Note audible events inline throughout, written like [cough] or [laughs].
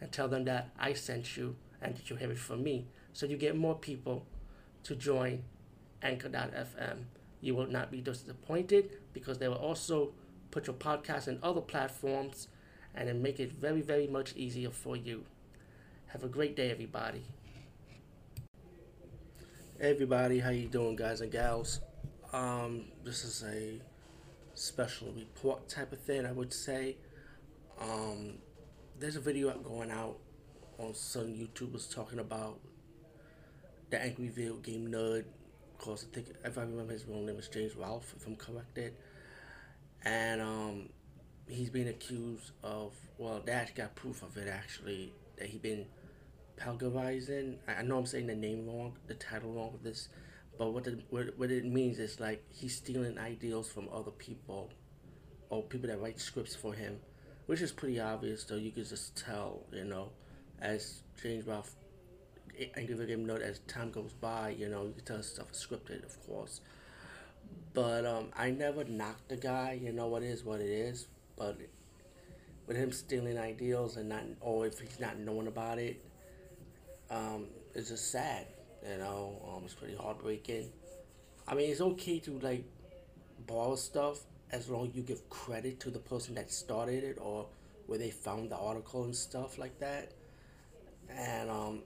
and tell them that I sent you and that you have it from me. So you get more people to join Anchor.fm. You will not be disappointed because they will also put your podcast in other platforms and then make it very, very much easier for you. Have a great day, everybody. Hey everybody, how you doing, guys and gals? Um, this is a special report type of thing, I would say. Um, there's a video going out on some YouTubers talking about the angry video game nerd. Of course, I think if I remember his real name is James Rolfe, if I'm corrected. And um, he's been accused of well, they got proof of it actually that he been plagiarizing. I know I'm saying the name wrong, the title wrong of this, but what the, what, what it means is like he's stealing ideas from other people, or people that write scripts for him, which is pretty obvious. Though you can just tell, you know, as James Rolfe and give him note as time goes by, you know, you can tell stuff is scripted, of course. But um, I never knocked the guy. You know what is what it is. But with him stealing ideals and not, or if he's not knowing about it, um, it's just sad. You know, um, it's pretty heartbreaking. I mean, it's okay to like borrow stuff as long as you give credit to the person that started it or where they found the article and stuff like that. And um,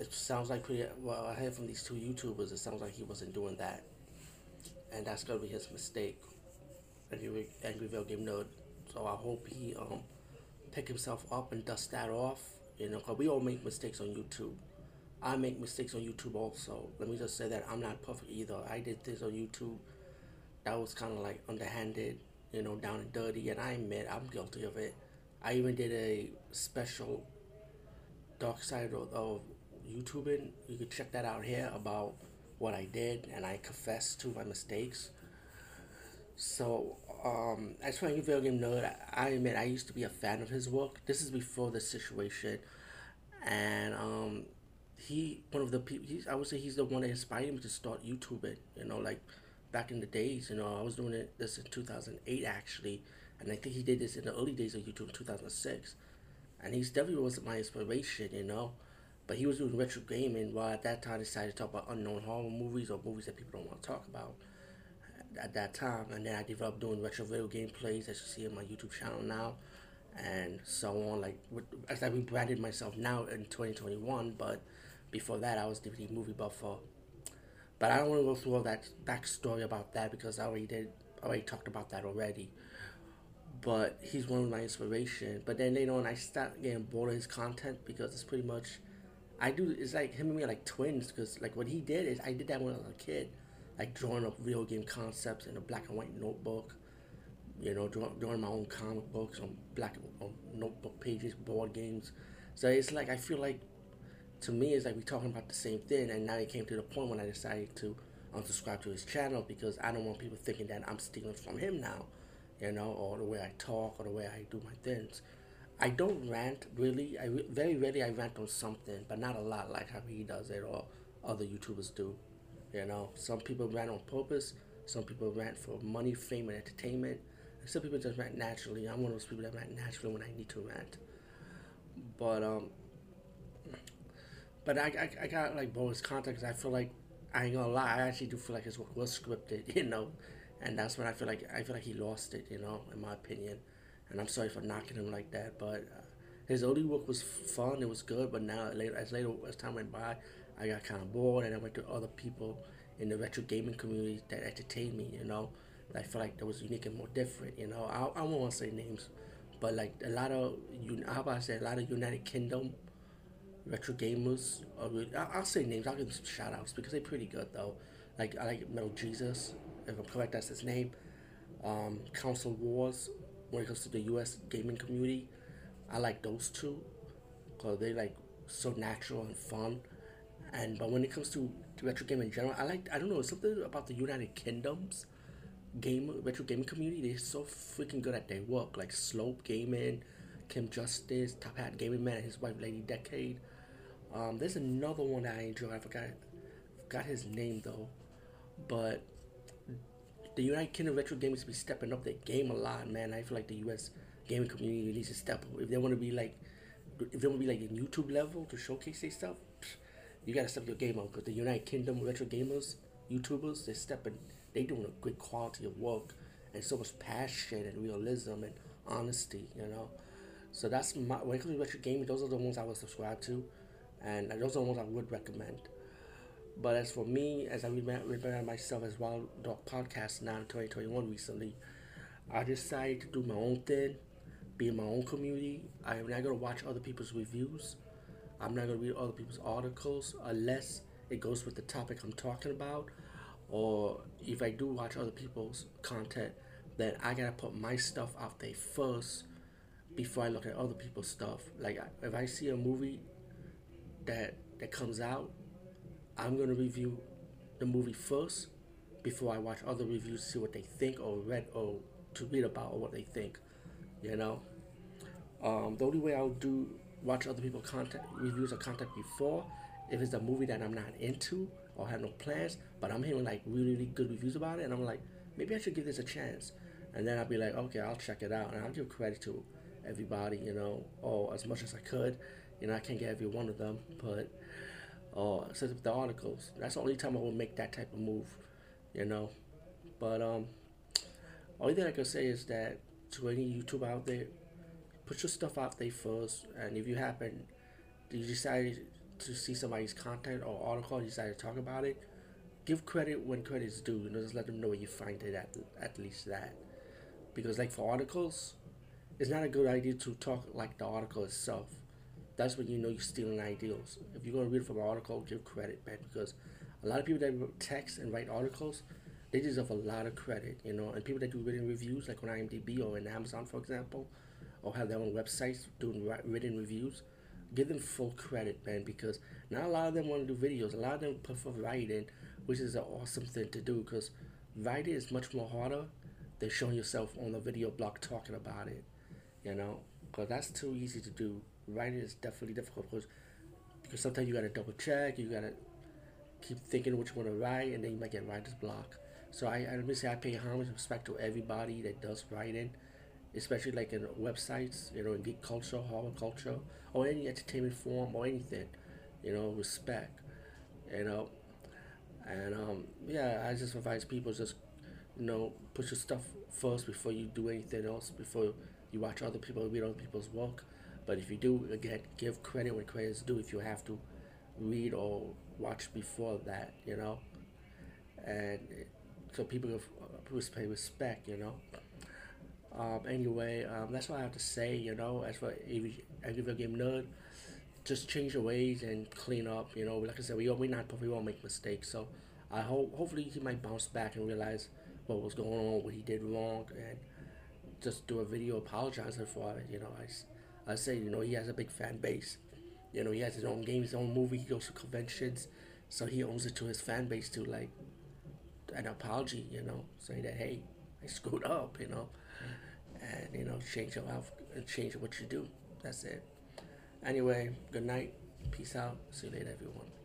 it sounds like pretty well. I heard from these two YouTubers. It sounds like he wasn't doing that, and that's gonna be his mistake. Angry Angryville Game Nerd. So I hope he um pick himself up and dust that off. You know, cause we all make mistakes on YouTube. I make mistakes on YouTube also. Let me just say that I'm not perfect either. I did this on YouTube that was kind of like underhanded, you know, down and dirty, and I admit I'm guilty of it. I even did a special dark side of, of YouTubing. You can check that out here about what I did, and I confess to my mistakes. So, um, as for video game nerd, I admit I used to be a fan of his work. This is before the situation, and um, he one of the people. I would say he's the one that inspired me to start YouTubing. You know, like back in the days. You know, I was doing it this in two thousand eight actually, and I think he did this in the early days of YouTube in two thousand six, and he's definitely was my inspiration. You know, but he was doing retro gaming while at that time I decided to talk about unknown horror movies or movies that people don't want to talk about at that time. And then I developed doing retro video game plays as you see on my YouTube channel now and so on. Like as I rebranded myself now in 2021, but before that I was DVD movie buffer. But I don't want to go through all that backstory about that because I already did, already talked about that already. But he's one of my inspiration. But then later on, I start getting bored of his content because it's pretty much, I do. It's like him and me are like twins because like what he did is I did that when I was a kid, like drawing up video game concepts in a black and white notebook. You know, draw, drawing my own comic books on black on notebook pages, board games. So it's like I feel like to me it's like we're talking about the same thing and now it came to the point when I decided to unsubscribe to his channel because I don't want people thinking that I'm stealing from him now, you know, or the way I talk or the way I do my things. I don't rant really. I very rarely I rant on something, but not a lot like how he does it or other YouTubers do. You know, some people rant on purpose. Some people rant for money, fame, and entertainment. Some people just rant naturally. I'm one of those people that rant naturally when I need to rant. But um, but I, I, I got like bonus content because I feel like I ain't gonna lie, I actually do feel like his work was scripted, [laughs] you know, and that's when I feel like I feel like he lost it, you know, in my opinion. And I'm sorry for knocking him like that, but uh, his early work was fun, it was good, but now later as later as time went by, I got kind of bored, and I went to other people in the retro gaming community that entertained me, you know. I feel like that was unique and more different, you know. I I won't want to say names, but like a lot of you, how about I say a lot of United Kingdom retro gamers. I'll say names. I'll give them some shout outs because they're pretty good though. Like I like Metal Jesus, if I'm correct, that's his name. Um, Council Wars, when it comes to the U.S. gaming community, I like those two because they like so natural and fun. And but when it comes to, to retro game in general, I like I don't know something about the United Kingdoms game retro gaming community. They're so freaking good at their work. Like Slope Gaming, Kim Justice, Top Hat Gaming Man, and his wife Lady Decade. Um, there's another one that I enjoy. I forgot forgot his name though, but the United Kingdom retro gamers be stepping up their game a lot, man. I feel like the U.S. gaming community needs to step up if they want to be like if they want to be like in YouTube level to showcase their stuff. You gotta step your game up because the United Kingdom retro gamers, YouTubers, they're stepping, they doing a great quality of work and so much passion and realism and honesty, you know. So that's my when it comes to retro gaming, those are the ones I would subscribe to, and those are ones I would recommend. But as for me, as I remember myself as Wild Dork Podcast now in 2021 recently, I decided to do my own thing, be in my own community. I'm not gonna watch other people's reviews. I'm not gonna read other people's articles unless it goes with the topic I'm talking about. Or if I do watch other people's content, then I gotta put my stuff out there first before I look at other people's stuff. Like if I see a movie that that comes out I'm gonna review the movie first before I watch other reviews to see what they think or read or to read about or what they think. You know, um, the only way I'll do watch other people content reviews or content before if it's a movie that I'm not into or have no plans, but I'm hearing like really, really good reviews about it, and I'm like, maybe I should give this a chance. And then I'll be like, okay, I'll check it out, and I'll give credit to everybody, you know, or as much as I could. You know, I can't get every one of them, but set up the articles. That's the only time I would make that type of move, you know. But um, only thing I can say is that to any YouTube out there, put your stuff out there first, and if you happen, you decide to see somebody's content or article, you decide to talk about it, give credit when credit is due. You know, just let them know where you find it at at least that, because like for articles, it's not a good idea to talk like the article itself that's when you know you're stealing ideals. If you're going to read from an article, give credit, man, because a lot of people that text and write articles, they deserve a lot of credit, you know. And people that do written reviews, like on IMDb or in Amazon, for example, or have their own websites doing written reviews, give them full credit, man, because not a lot of them want to do videos. A lot of them prefer writing, which is an awesome thing to do, because writing is much more harder than showing yourself on a video blog talking about it, you know, because that's too easy to do writing is definitely difficult because because sometimes you gotta double check, you gotta keep thinking what you want to write, and then you might get writer's block. So I, I let me say I pay homage and respect to everybody that does writing, especially like in websites, you know, in geek culture, horror culture, or any entertainment form or anything, you know, respect, you know, and um, yeah, I just advise people just, you know, put your stuff first before you do anything else, before you watch other people, read other people's work but if you do, again, give credit where credit is due if you have to read or watch before that, you know? And so people pay respect, you know? Um, anyway, um, that's what I have to say, you know, as for video game nerd. Just change your ways and clean up, you know. Like I said, we we not perfect, we all make mistakes. So I hope hopefully he might bounce back and realize what was going on, what he did wrong, and just do a video apologizing for it. You know, I I say, you know, he has a big fan base. You know, he has his own game, his own movie. He goes to conventions, so he owes it to his fan base to like an apology. You know, saying that hey, I screwed up. You know, and you know, change your life change what you do. That's it. Anyway, good night. Peace out. See you later, everyone.